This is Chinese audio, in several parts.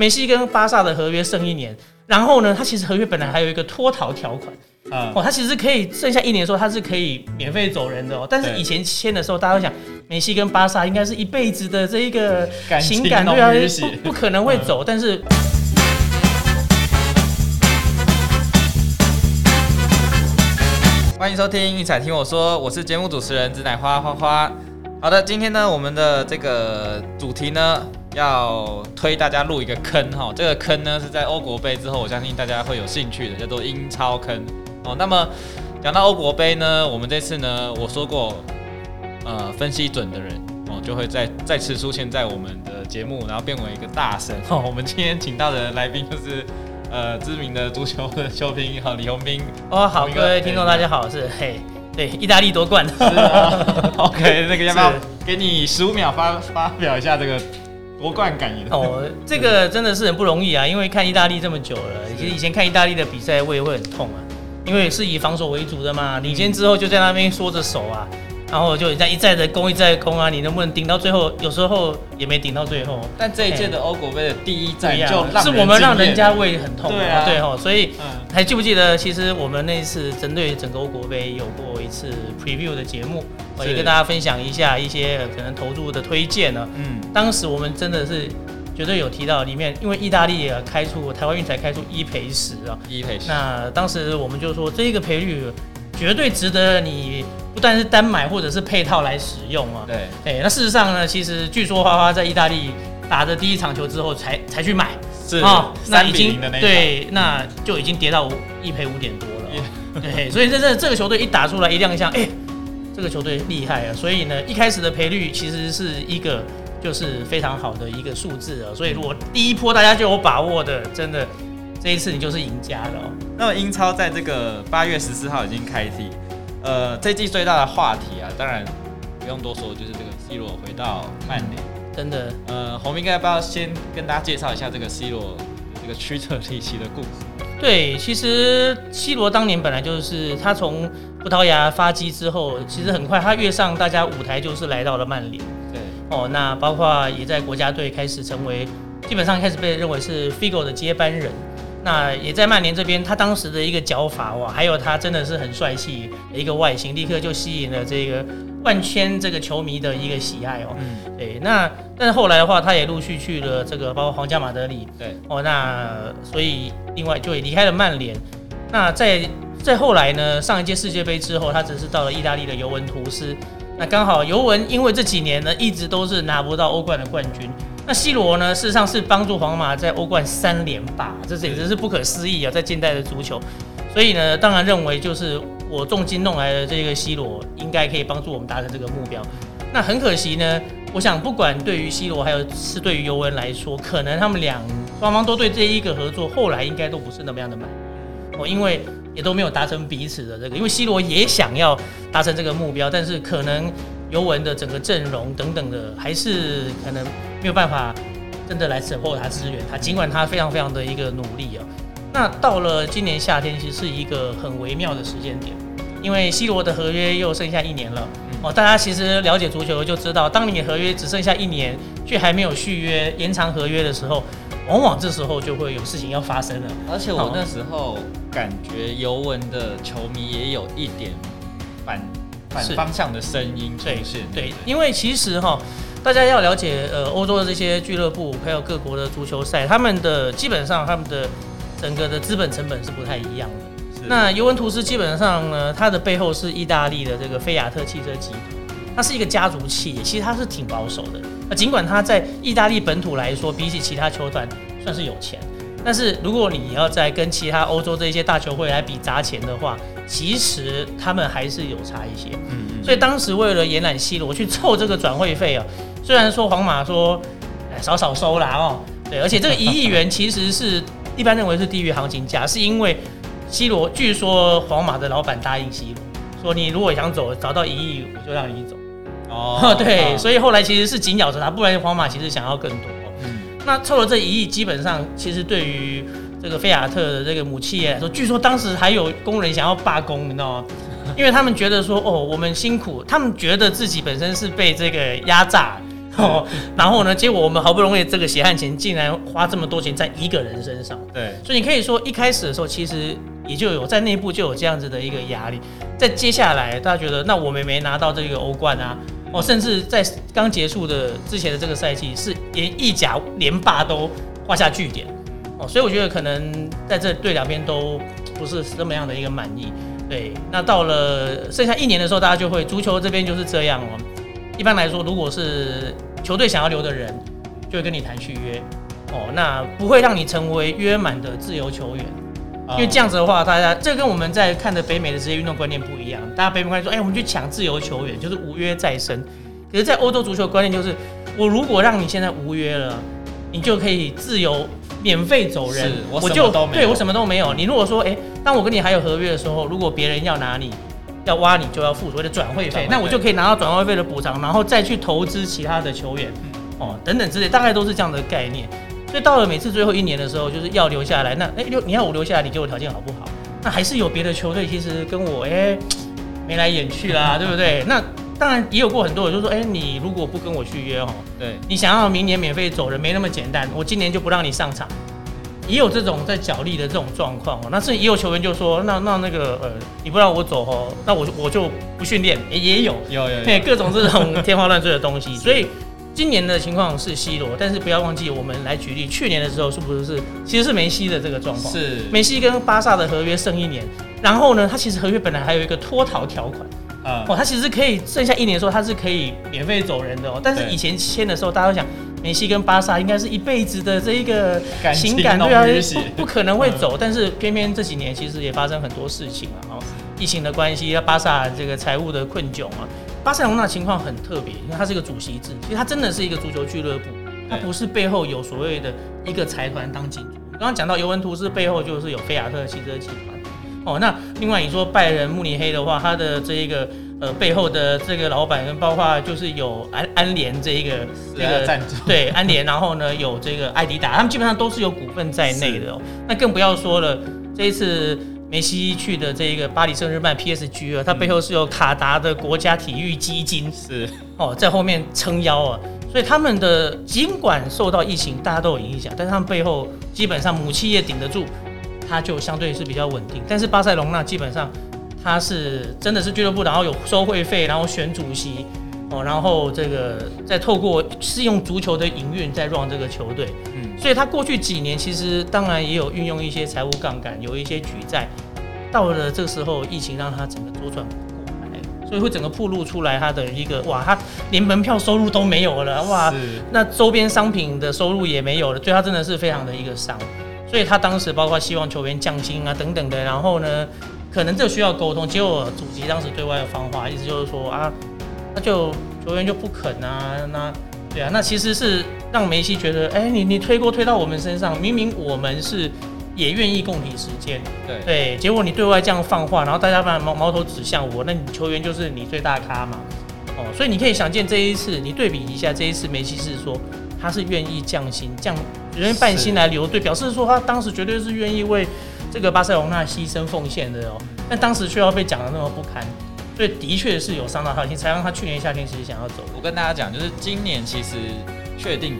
梅西跟巴萨的合约剩一年，然后呢，他其实合约本来还有一个脱逃条款。哦，他其实可以剩下一年的时候，他是可以免费走人的哦。但是以前签的时候，大家都想梅西跟巴萨应该是一辈子的这一个 情感对啊，不不可能会走。但 是，欢迎收听运彩听我说，我是节目主持人紫奶花花花。好的，今天呢，我们的这个主题呢，要推大家入一个坑哈。这个坑呢，是在欧国杯之后，我相信大家会有兴趣的，叫做英超坑。哦，那么讲到欧国杯呢，我们这次呢，我说过，呃，分析准的人哦，就会再再次出现在我们的节目，然后变为一个大神。哦，我们今天请到的来宾就是呃知名的足球的球评好李宏斌。哦，好，各位听众大家好，是嘿，对，意大利夺冠。OK，那个要不要给你十五秒发发表一下这个夺冠感言？哦，这个真的是很不容易啊，因为看意大利这么久了，其实以前看意大利的比赛胃会很痛啊。因为是以防守为主的嘛，领先之后就在那边缩着手啊，然后就在一再的攻一再攻啊，你能不能顶到最后？有时候也没顶到最后。但这一届的欧国杯的第一战就是我们让人家胃很痛，对啊，对哈，所以还记不记得？其实我们那一次针对整个欧国杯有过一次 preview 的节目，我也跟大家分享一下一些可能投入的推荐呢。嗯，当时我们真的是。绝对有提到里面，因为意大利也开出台湾运彩开出一赔十啊，一赔十。那当时我们就说这个赔率绝对值得你不但是单买或者是配套来使用啊。对，哎，那事实上呢，其实据说花花在意大利打的第一场球之后才才去买，是啊，那已经对，那就已经跌到一赔五点多了。对，所以这这这个球队一打出来一亮相，哎，这个球队厉害啊。所以呢，一开始的赔率其实是一个。就是非常好的一个数字啊，所以如果第一波大家就有把握的，真的这一次你就是赢家了哦。那么英超在这个八月十四号已经开踢，呃，这季最大的话题啊，当然不用多说，就是这个 C 罗回到曼联，真的。呃，红明该要不要先跟大家介绍一下这个 C 罗这个曲折离奇的故事？对，其实 C 罗当年本来就是他从葡萄牙发迹之后，其实很快他跃上大家舞台，就是来到了曼联。对哦，那包括也在国家队开始成为，基本上开始被认为是 Figo 的接班人。那也在曼联这边，他当时的一个脚法哇，还有他真的是很帅气的一个外形，立刻就吸引了这个万千这个球迷的一个喜爱哦。嗯。对，那但是后来的话，他也陆续去了这个包括皇家马德里。对。哦，那所以另外就也离开了曼联。那在在后来呢，上一届世界杯之后，他只是到了意大利的尤文图斯。那刚好尤文因为这几年呢一直都是拿不到欧冠的冠军，那 C 罗呢事实上是帮助皇马在欧冠三连霸，这简直是不可思议啊，在近代的足球。所以呢，当然认为就是我重金弄来的这个 C 罗应该可以帮助我们达成这个目标。那很可惜呢，我想不管对于 C 罗还有是对于尤文来说，可能他们两双方都对这一个合作后来应该都不是那么样的满哦，因为。也都没有达成彼此的这个，因为 C 罗也想要达成这个目标，但是可能尤文的整个阵容等等的，还是可能没有办法真的来 support 他支援他。尽管他非常非常的一个努力啊，那到了今年夏天，其实是一个很微妙的时间点，因为 C 罗的合约又剩下一年了哦。大家其实了解足球就知道，当你合约只剩下一年，却还没有续约延长合约的时候。往往这时候就会有事情要发生了，而且我那时候感觉尤文的球迷也有一点反反方向的声音出现。对，因为其实哈，大家要了解呃欧洲的这些俱乐部，还有各国的足球赛，他们的基本上他们的整个的资本成本是不太一样的。那尤文图斯基本上呢，它的背后是意大利的这个菲亚特汽车集团。它是一个家族企业，其实它是挺保守的。那尽管他在意大利本土来说，比起其他球团算是有钱，但是如果你要在跟其他欧洲这些大球会来比砸钱的话，其实他们还是有差一些。嗯所以当时为了延揽 C 罗去凑这个转会费啊，虽然说皇马说少少收啦哦，对，而且这个一亿元其实是一般认为是低于行情价，是因为 C 罗据说皇马的老板答应 C 罗说，你如果想走，找到一亿我就让你走。哦，对，所以后来其实是紧咬着他，不然皇马其实想要更多。嗯，那凑了这一亿，基本上其实对于这个菲亚特的这个母企业来说，据说当时还有工人想要罢工，你知道吗？因为他们觉得说，哦，我们辛苦，他们觉得自己本身是被这个压榨，哦，然后呢，结果我们好不容易这个血汗钱，竟然花这么多钱在一个人身上。对，所以你可以说一开始的时候，其实也就有在内部就有这样子的一个压力。在接下来，大家觉得那我们没拿到这个欧冠啊，哦，甚至在刚结束的之前的这个赛季，是连意甲连霸都画下句点。哦，所以我觉得可能在这对两边都不是这么样的一个满意。对，那到了剩下一年的时候，大家就会足球这边就是这样哦。一般来说，如果是球队想要留的人，就会跟你谈续约哦，那不会让你成为约满的自由球员，因为这样子的话，大家这跟我们在看的北美的职业运动观念不一样。大家北美观念说，哎，我们去抢自由球员，就是无约在身。可是，在欧洲足球观念就是，我如果让你现在无约了，你就可以自由。免费走人，我就对我什么都没有。你如果说，哎，当我跟你还有合约的时候，如果别人要拿你，要挖你，就要付所谓的转会费，那我就可以拿到转会费的补偿，然后再去投资其他的球员，哦，等等之类，大概都是这样的概念。所以到了每次最后一年的时候，就是要留下来。那，哎，留你要我留下来，你给我条件好不好？那还是有别的球队其实跟我，哎，眉来眼去啦，对不对？那。当然也有过很多，就说，哎，你如果不跟我续约哦，对你想要明年免费走人，没那么简单。我今年就不让你上场，也有这种在角力的这种状况哦。那是也有球员就说，那那那个呃，你不让我走哦，那我我就不训练，也有有有对各种这种天花乱坠的东西。所以今年的情况是 C 罗，但是不要忘记，我们来举例，去年的时候是不是其实是梅西的这个状况？是梅西跟巴萨的合约剩一年，然后呢，他其实合约本来还有一个脱逃条款。哦，他其实可以剩下一年的时候，他是可以免费走人的哦。但是以前签的时候，大家都想梅西跟巴萨应该是一辈子的这一个情感，对啊，不不可能会走。但是偏偏这几年其实也发生很多事情啊，哦，疫情的关系，巴萨这个财务的困窘啊，巴塞罗那情况很特别，因为它是一个主席制，其实它真的是一个足球俱乐部，它不是背后有所谓的一个财团当金主。刚刚讲到尤文图斯背后就是有菲亚特汽车集团。哦，那另外你说拜仁慕尼黑的话，它的这一个呃背后的这个老板跟包括就是有安安联这一个这个赞助，对安联，然后呢有这个艾迪达，他们基本上都是有股份在内的哦。那更不要说了，这一次梅西去的这一个巴黎圣日耳曼 PSG 啊，它背后是有卡达的国家体育基金是哦在后面撑腰啊，所以他们的尽管受到疫情大家都有影响，但是他们背后基本上母企业顶得住。它就相对是比较稳定，但是巴塞隆那基本上它是真的是俱乐部，然后有收会费，然后选主席哦，然后这个再透过是用足球的营运在 run 这个球队，嗯，所以他过去几年其实当然也有运用一些财务杠杆，有一些举债，到了这个时候疫情让他整个周转不过来，所以会整个铺露出来他的一个哇，他连门票收入都没有了哇，那周边商品的收入也没有了，对他真的是非常的一个伤。所以他当时包括希望球员降薪啊等等的，然后呢，可能这需要沟通。结果主席当时对外的放话，意思就是说啊，那就球员就不肯啊，那对啊，那其实是让梅西觉得，哎，你你推锅推到我们身上，明明我们是也愿意共体时间，对对，结果你对外这样放话，然后大家把矛矛头指向我，那你球员就是你最大咖嘛，哦，所以你可以想见这一次，你对比一下这一次梅西是说。他是愿意降薪，降人半薪来留队，表示说他当时绝对是愿意为这个巴塞罗那牺牲奉献的哦。但当时却要被讲的那么不堪，所以的确是有伤到他的心，才让他去年夏天其实想要走。我跟大家讲，就是今年其实确定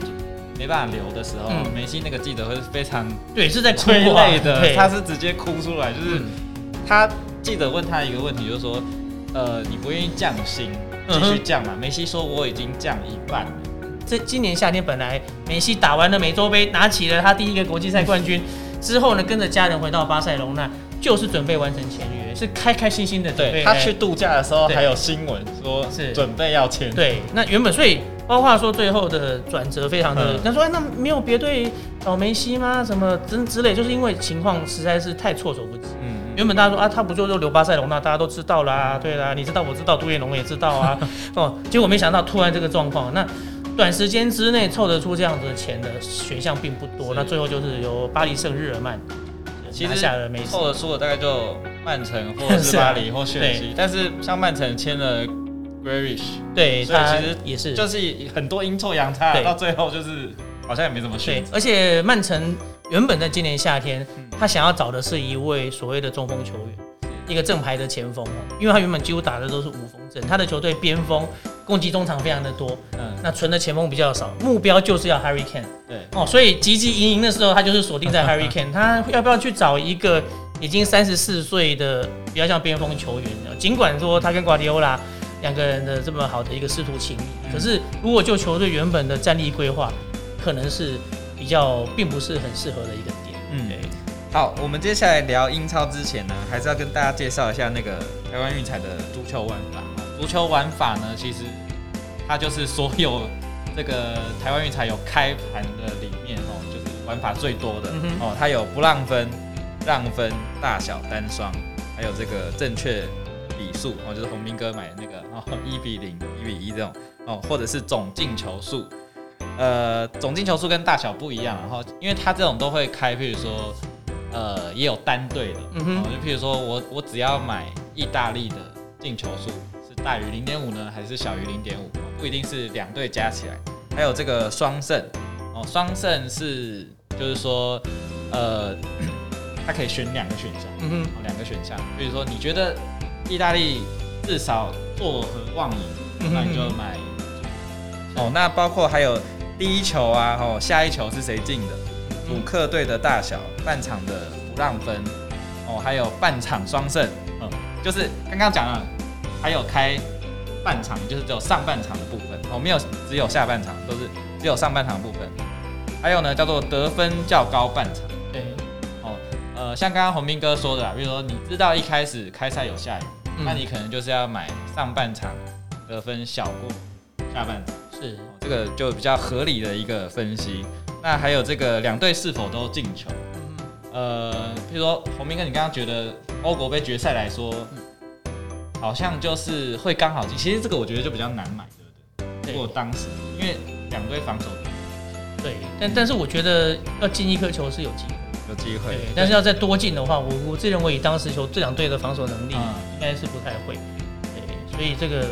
没办法留的时候，梅西那个记者会是非常对是在催泪的，他是直接哭出来，就是他记者问他一个问题，就是说，呃，你不愿意降薪继续降嘛？梅西说我已经降一半。这今年夏天本来梅西打完了美洲杯，拿起了他第一个国际赛冠军之后呢，跟着家人回到巴塞隆那，就是准备完成签约，是开开心心的。对他去度假的时候还有新闻说是准备要签。对，那原本所以包括说最后的转折非常的，他说哎那没有别队找梅西吗？什么之之类，就是因为情况实在是太措手不及。嗯。原本大家说啊他不就就留巴塞隆那，大家都知道啦，对啦，你知道我知道，杜彦龙也知道啊。哦，结果没想到突然这个状况，那。短时间之内凑得出这样子的钱的选项并不多，那最后就是由巴黎圣日耳曼拿下了梅西。凑得出的大概就曼城或 者是巴黎或切尔西，但是像曼城签了 Grealish，对，所以其实也是就是很多阴错阳差，到最后就是好像也没怎么选。而且曼城原本在今年夏天，他想要找的是一位所谓的中锋球员。一个正牌的前锋哦，因为他原本几乎打的都是无锋阵，他的球队边锋攻击中场非常的多，嗯，那纯的前锋比较少，目标就是要 Harry Kane 对，哦，所以急急营营的时候，他就是锁定在 Harry Kane，他要不要去找一个已经三十四岁的比较像边锋球员的？尽管说他跟瓜迪奥拉两个人的这么好的一个师徒情谊，嗯。可是如果就球队原本的战力规划，可能是比较并不是很适合的一个点。嗯。对，好，我们接下来聊英超之前呢，还是要跟大家介绍一下那个台湾运彩的足球玩法。足球玩法呢，其实它就是所有这个台湾运彩有开盘的里面哦，就是玩法最多的、嗯哦。它有不让分、让分、大小单双，还有这个正确比数哦，就是洪明哥买的那个哦，一比零、一比一这种哦，或者是总进球数。呃，总进球数跟大小不一样，然后因为它这种都会开，譬如说，呃，也有单队的，嗯哼。哦，就譬如说我我只要买意大利的进球数是大于零点五呢，还是小于零点五，不一定是两队加起来，还有这个双胜，哦，双胜是就是说，呃，它可以选两个选项，嗯哼，哦，两个选项，比如说你觉得意大利至少坐和望赢，嗯那你就买。哦，那包括还有第一球啊，哦，下一球是谁进的，主客队的大小，半场的不让分，哦，还有半场双胜，嗯，就是刚刚讲了，还有开半场，就是只有上半场的部分，哦，没有只有下半场，都是只有上半场的部分。还有呢，叫做得分较高半场。对，哦，呃，像刚刚洪斌哥说的啦，比如说你知道一开始开赛有下雨，嗯那你可能就是要买上半场得分小过下半场。是哦，这个就比较合理的一个分析。那还有这个两队是否都进球？嗯呃，譬如说洪明哥，你刚刚觉得欧国杯决赛来说，好像就是会刚好进。其实这个我觉得就比较难买，对不对？对如果当时因为两队防守对，但但是我觉得要进一颗球是有机会。有机会对，，但是要再多进的话，我我自认为以当时球这两队的防守能力，嗯应该是不太会。对，所以这个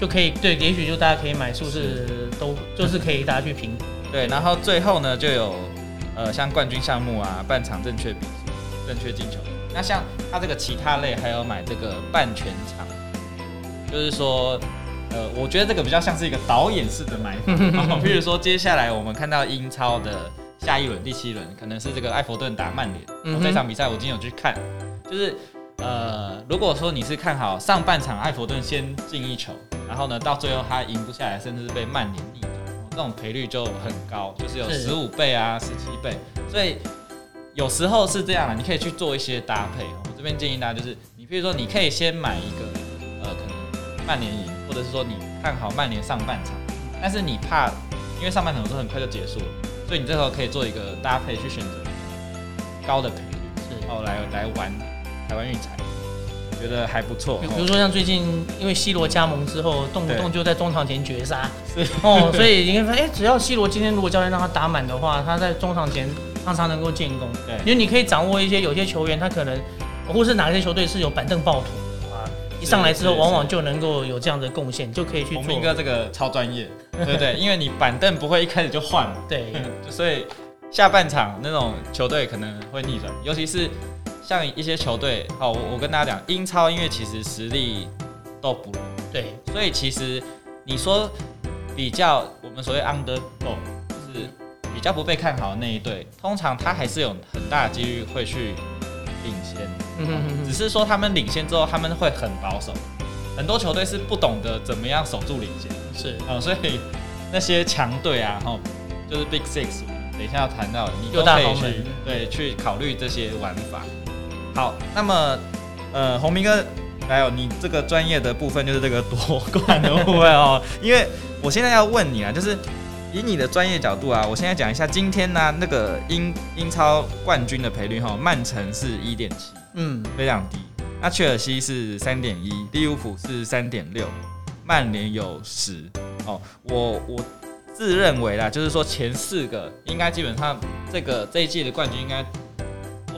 就可以对，也许就大家可以买数字都就是可以大家去评估。对，然后最后呢就有呃像冠军项目啊，半场正确比数、正确进球。那像它这个其他类还有买这个半全场，就是说。呃，我觉得这个比较像是一个导演式的买法，哦譬如说接下来我们看到英超的下一轮第七轮，可能是这个埃弗顿打曼联，嗯这场比赛我今天有去看，就是呃，如果说你是看好上半场埃弗顿先进一球，然后呢到最后他赢不下来，甚至被曼联逆转，哦这种赔率就很高，就是有是十五倍啊、十七倍，所以有时候是这样的，你可以去做一些搭配。我这边建议大家就是，你比如说你可以先买一个呃可能曼联赢，或者是说你看好曼联上半场，但是你怕因为上半场有时候很快就结束了，所以你这时候可以做一个搭配去选择高的赔率。是，哦，来来玩台湾运彩，我觉得还不错。比比如说像最近因为 C 罗加盟之后，动不动就在中场前绝杀，哦，所以你会发现，哎，只要 C 罗今天如果教练让他打满的话，他在中场前常常能够建功。对因为你可以掌握一些有些球员他可能，或是哪些球队是有板凳暴徒啊，一上来之后往往就能够有这样的贡献，就可以去做洪明。哥这个超专业，对不对？因为你板凳不会一开始就换嘛，对，所以下半场那种球队可能会逆转，尤其是像一些球队，好，我我跟大家讲，英超因为其实实力都不弱，对，所以其实你说比较我们所谓 underdog，就是比较不被看好的那一队，通常他还是有很大的几率会去领先。嗯哼哼哼，只是说他们领先之后，他们会很保守。很多球队是不懂得怎么样守住领先，是嗯，所以那些强队啊，哈，就是 Big Six，等一下要谈到，你六大都可以去对去考虑这些玩法。好，那么呃，洪明哥，还有，你这个专业的部分就是这个夺冠的部分哦，因为我现在要问你啊，就是以你的专业角度啊，我现在讲一下今天呢、那个英英超冠军的赔率哈，曼城是一点七。嗯，非常低。那切尔西是三点一，利物浦是三点六，曼联有十。哦，我我自认为啦，就是说前四个应该基本上这个这一季的冠军应该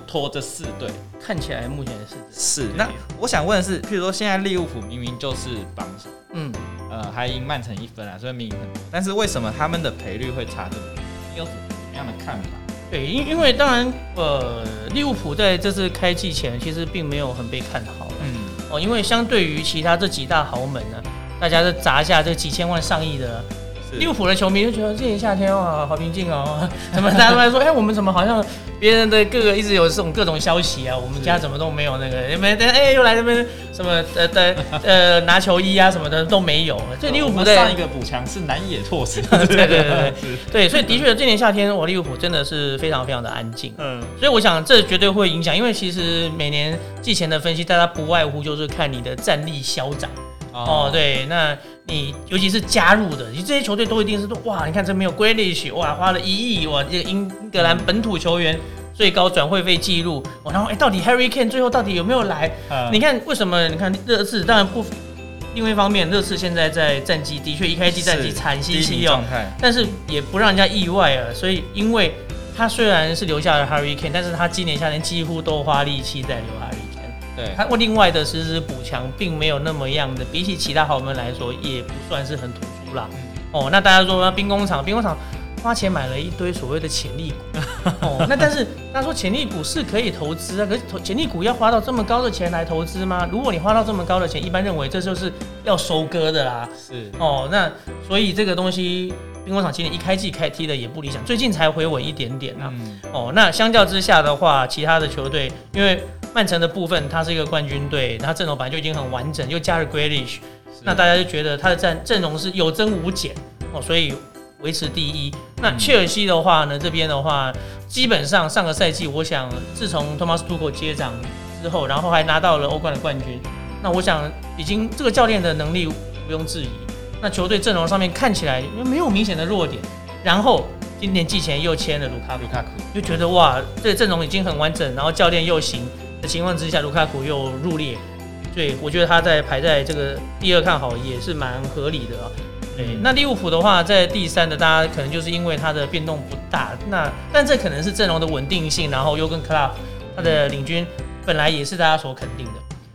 不脱这四队。看起来目前是是，那我想问的是，譬如说现在利物浦明明就是榜首，嗯，呃，还赢曼城一分啊，所以明明很多，但是为什么他们的赔率会差这么多？你有什么样的看法？对，因因为当然，呃，利物浦在这次开季前其实并没有很被看好，嗯哦，因为相对于其他这几大豪门呢，大家都砸下这几千万上亿的。利物浦的球迷就觉得今年夏天哇，好平静哦。怎么大家都在说，哎，我们怎么好像别人的各个一直有这种各种消息啊？我们家怎么都没有那个？没等哎，又来这边什么呃的呃 拿球衣啊什么的都没有。所以利物浦的上一个补强是南野拓实。对对对 对对，所以的确今年夏天我利物浦真的是非常非常的安静。嗯，所以我想这绝对会影响，因为其实每年季前的分析，大家不外乎就是看你的战力消长。哦，对，那你尤其是加入的，你这些球队都一定是哇，你看这没有 Grealish，哇，花了一亿，哇，这个英格兰本土球员最高转会费记录，哦，然后哎，到底 Harry Kane 最后到底有没有来？你看为什么？你看热刺，当然不，另外一方面，热刺现在在战绩的确一开季战绩惨兮兮哦，但是也不让人家意外啊，所以因为他虽然是留下了 Harry Kane，但是他今年夏天几乎都花力气在留 Harry。对，他另外的实质补强并没有那么样的，比起其他豪门来说，也不算是很突出啦。哦，那大家说兵工厂，兵工厂花钱买了一堆所谓的潜力股。哦，那但是他说潜力股是可以投资啊，可是投潜力股要花到这么高的钱来投资吗？如果你花到这么高的钱，一般认为这就是要收割的啦。是哦，那所以这个东西。兵工厂今年一开季开踢的也不理想，最近才回稳一点点啊。哦，那相较之下的话，其他的球队，因为曼城的部分，他是一个冠军队，它阵容本来就已经很完整，又加了 Grealish，那大家就觉得他的战阵容是有增无减哦，所以维持第一。那切尔西的话呢，这边的话，基本上上个赛季，我想自从 Thomas Tuchel 接掌之后，然后还拿到了欧冠的冠军，那我想已经这个教练的能力毋庸置疑。那球队阵容上面看起来没有明显的弱点，然后今年季前又签了卢卡卢卡库，就觉得哇，这个阵容已经很完整，然后教练又行的情况之下，卢卡库又入列，对我觉得他在排在这个第二看好也是蛮合理的啊。对，那利物浦的话在第三的，大家可能就是因为它的变动不大，那但这可能是阵容的稳定性，然后又跟 Club 他的领军本来也是大家所肯定的，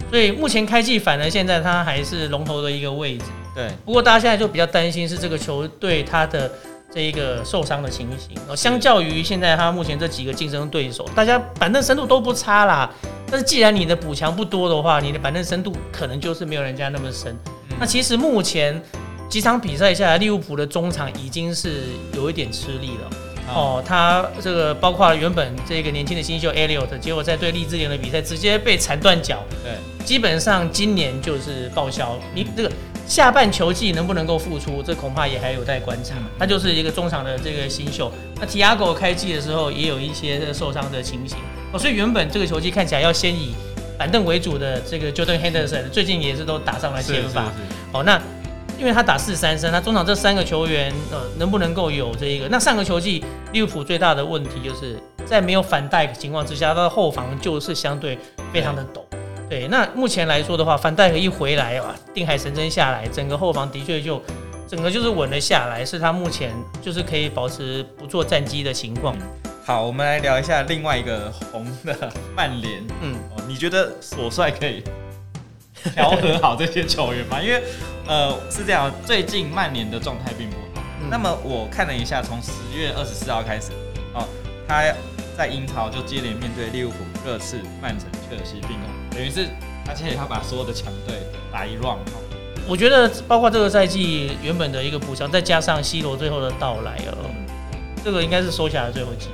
所以目前开季反而现在他还是龙头的一个位置。对，不过大家现在就比较担心是这个球队它的这一个受伤的情形。哦，相较于现在他目前这几个竞争对手，大家板凳深度都不差啦。但是既然你的补强不多的话，你的板凳深度可能就是没有人家那么深。那其实目前几场比赛下来，利物浦的中场已经是有一点吃力了。哦，他这个包括原本这个年轻的新秀 Elliot，结果在对利兹联的比赛直接被缠断脚。对，基本上今年就是报销。你这个。下半球季能不能够复出，这恐怕也还有待观察。他就是一个中场的这个新秀。那提亚狗开季的时候也有一些受伤的情形哦，所以原本这个球季看起来要先以板凳为主的这个 Jordan Henderson，最近也是都打上了先发。哦，那因为他打四三三，那中场这三个球员呃能不能够有这一个？那上个球季利物浦最大的问题就是在没有反带的情况之下，他的后防就是相对非常的陡。对，那目前来说的话，范戴克一回来啊，定海神针下来，整个后防的确就整个就是稳了下来，是他目前就是可以保持不做战机的情况。好，我们来聊一下另外一个红的曼联。嗯，哦，你觉得索帅可以调和好这些球员吗？因为呃是这样，最近曼联的状态并不好。那么我看了一下，从十月二十四号开始，哦，他在英超就接连面对利物浦、热刺、曼城、切尔西并攻。等于是，而且他把所有的强队打一 round 我觉得包括这个赛季原本的一个补强，再加上 C 罗最后的到来哦，这个应该是收下来最后机会。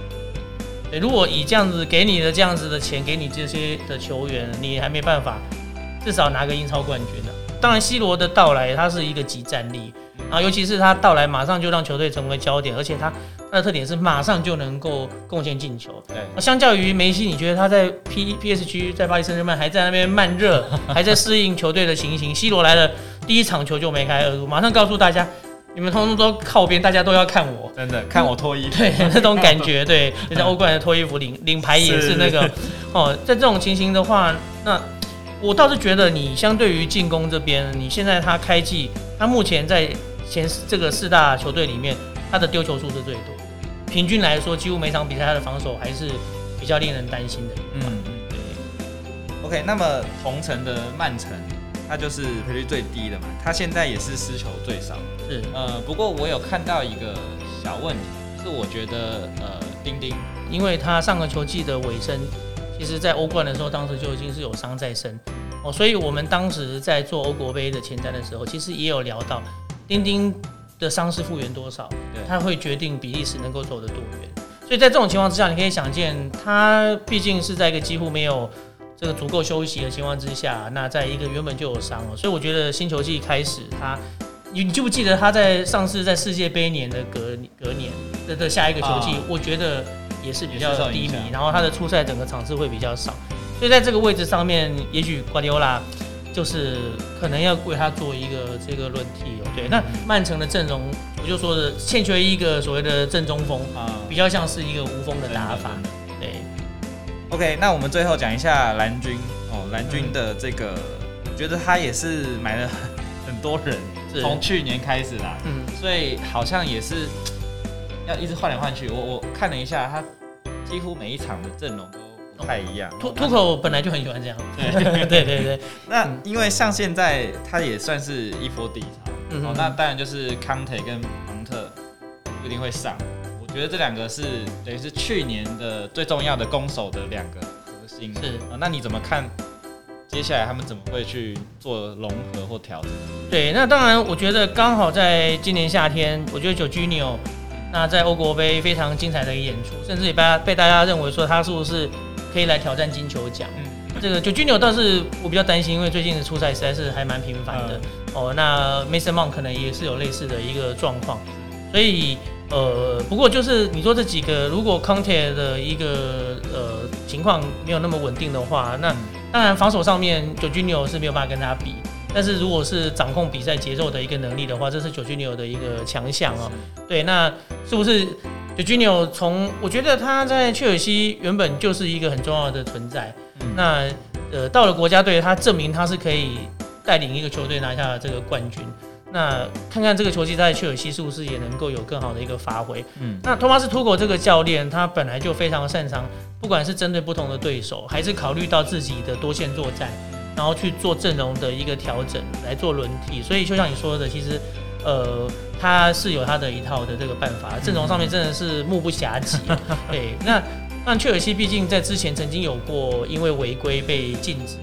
对，如果以这样子给你的这样子的钱，给你这些的球员，你还没办法至少拿个英超冠军呢。当然，C 罗的到来，他是一个集战力。啊，尤其是他到来，马上就让球队成为焦点，而且他他的特点是马上就能够贡献进球。对，相较于梅西，你觉得他在 P P S G 在巴黎圣日耳曼还在那边慢热，还在适应球队的情形。C 罗来了，第一场球就梅开二度，马上告诉大家，你们通通都靠边，大家都要看我，真的看我脱衣服，对那种感觉，对，就像欧冠的脱衣服领领牌也是那个哦，在这种情形的话，那我倒是觉得你相对于进攻这边，你现在他开季，他目前在。前这个四大球队里面，他的丢球数是最多，平均来说，几乎每场比赛他的防守还是比较令人担心的。嗯嗯，对。OK，那么同城的曼城，他就是赔率最低的嘛，他现在也是失球最少。是。呃，不过我有看到一个小问题，是我觉得呃，丁丁，因为他上个球季的尾声，其实在欧冠的时候，当时就已经是有伤在身。哦，所以我们当时在做欧国杯的前瞻的时候，其实也有聊到丁丁的伤势复原多少，对他会决定比利时能够走得多远。所以在这种情况之下，你可以想见，他毕竟是在一个几乎没有这个足够休息的情况之下，那在一个原本就有伤了，所以我觉得新球季开始他。你你记不记得他在上次在世界杯年的隔隔年的的下一个球季，啊我觉得也是比较低迷，然后他的出赛整个场次会比较少，所以在这个位置上面，也许瓜迪奥拉就是可能要为他做一个这个轮替哦。对，那曼城的阵容，我就说的欠缺一个所谓的正中锋，啊比较像是一个无锋的打法。对，OK，那我们最后讲一下蓝军哦，蓝军的这个，我觉得他也是买了很很多人，是从去年开始啦，嗯，所以好像也是要一直换来换去。我我看了一下，他几乎每一场的阵容都不太一样。突突口本来就很喜欢这样。对对对 对，那因为像现在他也算是一波底潮，嗯，哦那当然就是康特跟蒙特不一定会上。我觉得这两个是等于是去年的最重要的攻守的两个核心。是啊，那你怎么看？接下来他们怎么会去做融合或调整？对，那当然，我觉得刚好在今年夏天，我觉得九居纽那在欧国杯非常精彩的一演出，甚至也被大家被大家认为说他是不是可以来挑战金球奖。嗯，这个九居纽倒是我比较担心，因为最近的出赛实在是还蛮频繁的、哦。那 Mason Mount 可能也是有类似的一个状况，所以呃，不过就是你说这几个，如果 Conte 的一个呃情况没有那么稳定的话，那当然防守上面九居纽是没有办法跟他比。但是如果是掌控比赛节奏的一个能力的话，这是九居纽的一个强项哦。对，那是不是九居纽从我觉得他在切尔西原本就是一个很重要的存在。嗯那呃，到了国家队，他证明他是可以带领一个球队拿下这个冠军。那看看这个球季在切尔西是不是也能够有更好的一个发挥？嗯，那托马斯图狗这个教练，他本来就非常擅长，不管是针对不同的对手，还是考虑到自己的多线作战，然后去做阵容的一个调整，来做轮替。所以就像你说的，其实呃，他是有他的一套的这个办法，阵容上面真的是目不暇接。对，那那切尔西毕竟在之前曾经有过因为违规被禁止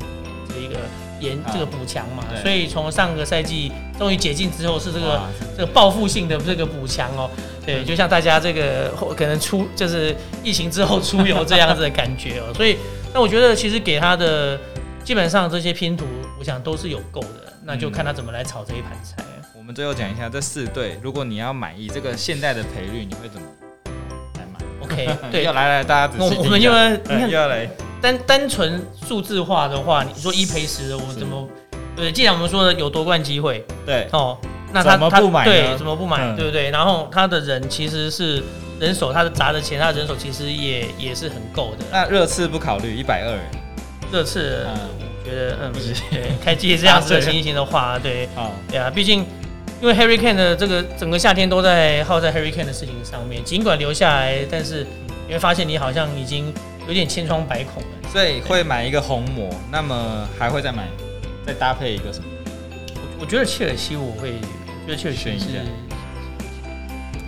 这一个延啊这个补强嘛，所以从上个赛季终于解禁之后，是这个这个报复性的这个补强哦。对，就像大家这个后可能出就是疫情之后出游这样子的感觉哦，所以那我觉得其实给他的基本上这些拼图，我想都是有够的，那就看他怎么来炒这一盘菜。我们最后讲一下这四队，如果你要满意这个现代的赔率，你会怎么来买？OK，对要，来来，大家仔我细。我们因为你嗯看又 要来，单单纯数字化的话，你说一赔十的，我们怎么？对，既然我们说的有夺冠机会对，哦，那他他怎么不买呢对，怎么不买？嗯对不对？然后他的人其实是人手，他的砸的钱，他的人手其实也也是很够的。那热刺不考虑一百二，热刺嗯我觉得，嗯不行，对，开机这样子的 情形的话，对，啊，对啊，毕竟因为 Harry Kane 的这个整个夏天都在耗在 Harry Kane 的事情上面，尽管留下来，但是你会发现你好像已经有点千疮百孔了。所以会买一个红魔，那么还会再买，再搭配一个什么？我我觉得切尔西我会，我觉得切尔西是选一下。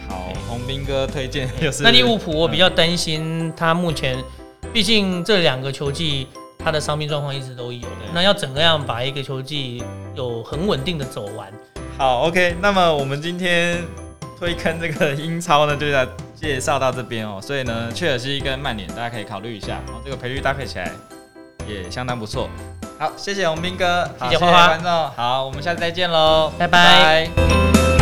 好，红兵哥推荐就是那利物浦我比较担心他目前，毕竟这两个球季他的伤病状况一直都有，那要怎么样把一个球季有很稳定的走完？好，OK，那么我们今天推坑这个英超呢，就要介绍到这边哦。所以呢，切尔西跟曼联大家可以考虑一下，然后这个赔率搭配起来也相当不错。好，谢谢洪斌哥，好谢谢观众，好，我们下次再见喽，拜拜拜